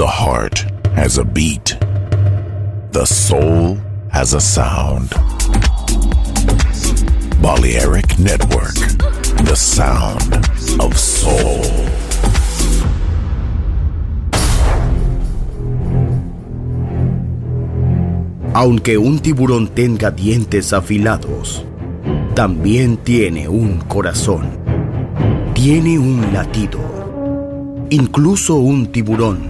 The heart has a beat. The soul has a sound. Balearic Network. The sound of soul. Aunque un tiburón tenga dientes afilados, también tiene un corazón. Tiene un latido. Incluso un tiburón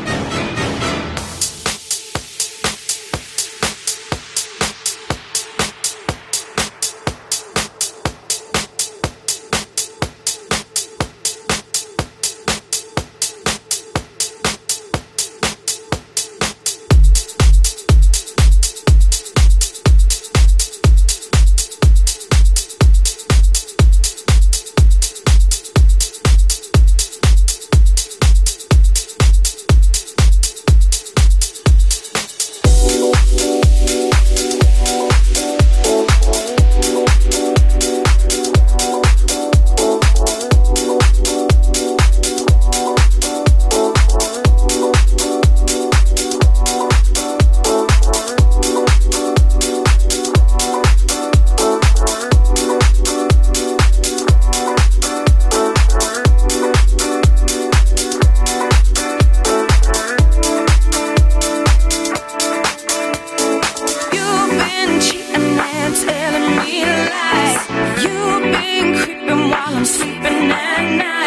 I'm sleeping at night.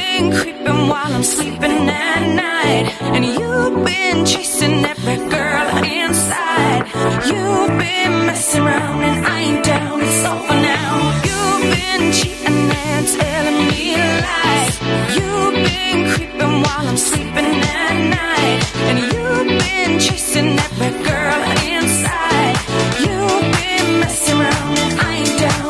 Been creeping while I'm sleeping at night. And you've been chasing every girl inside. You've been messing around and I ain't down. It's over now. You've been cheating and telling me lies. You've been creeping while I'm sleeping at night. And you've been chasing every girl inside. You've been messing around and I ain't down.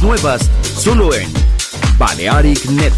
Nuevas solo en Balearic Network.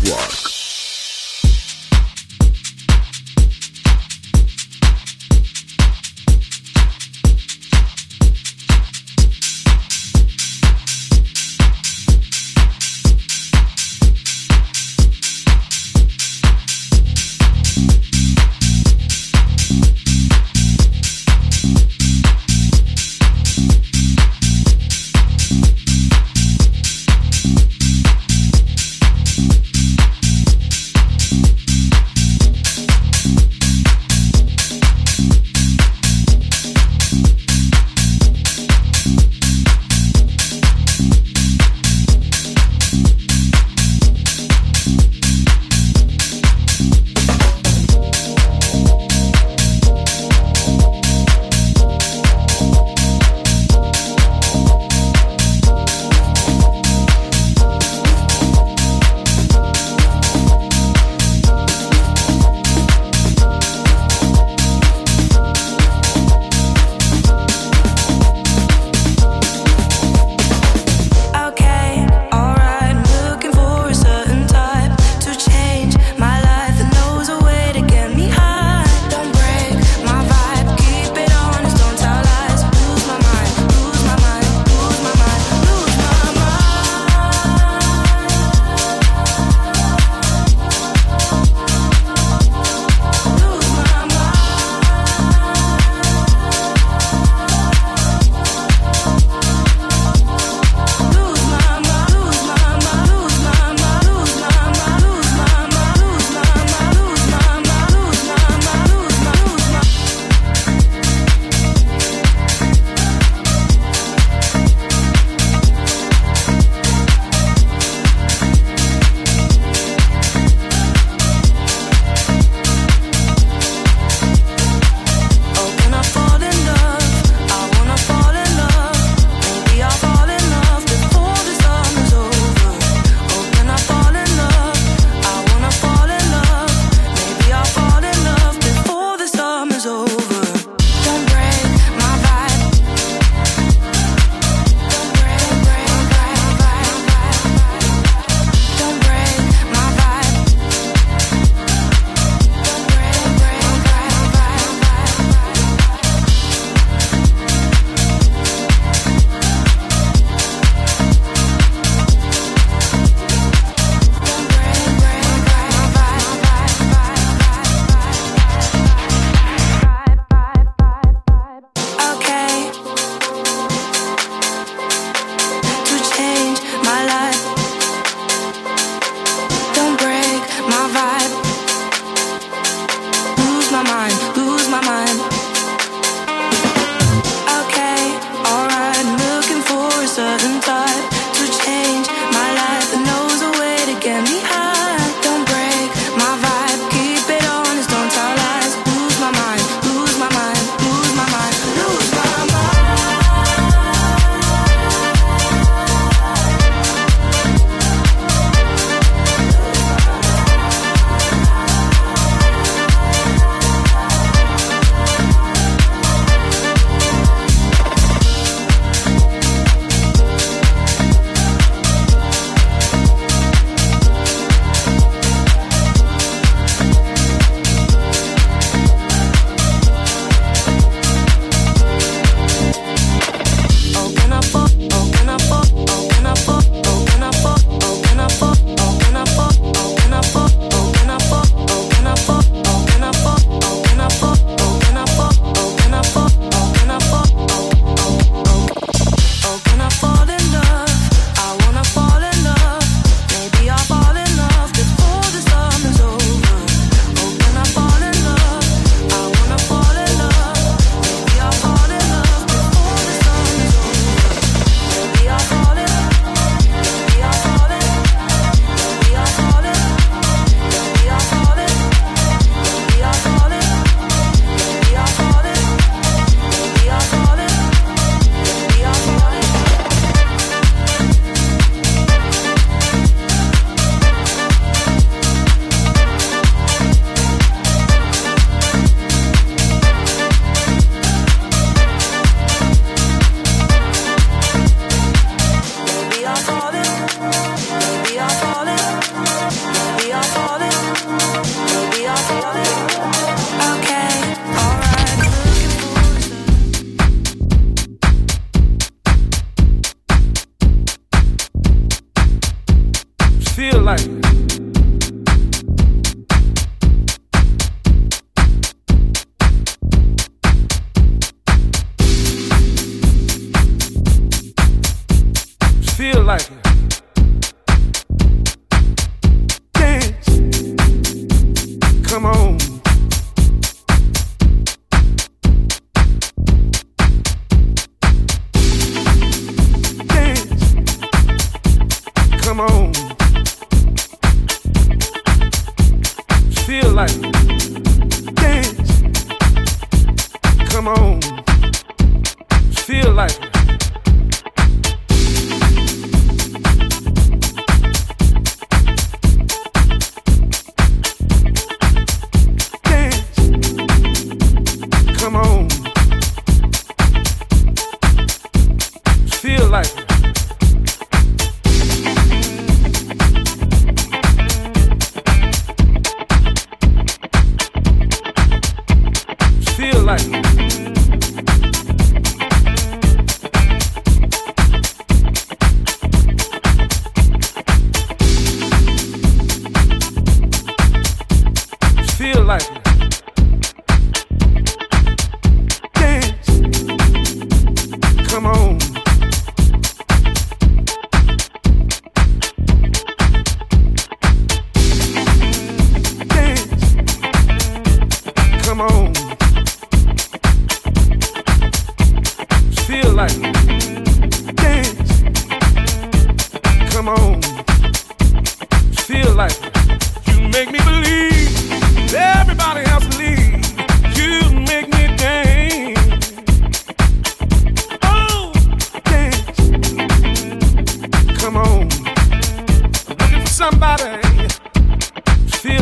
Like it.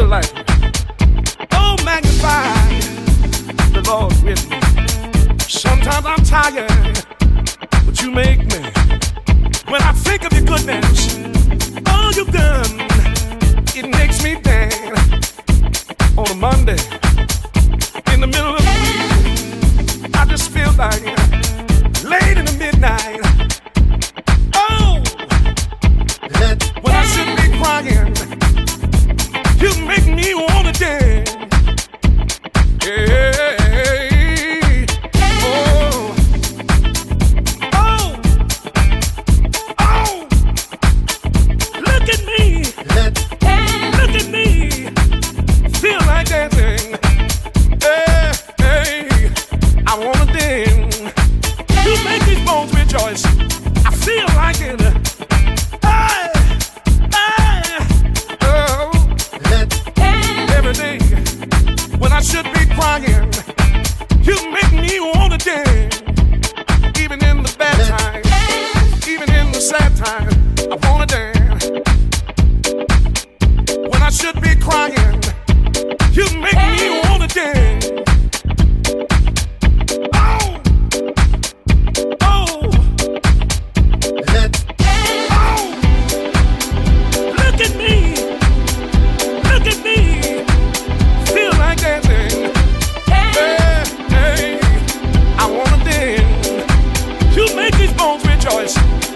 life. choice.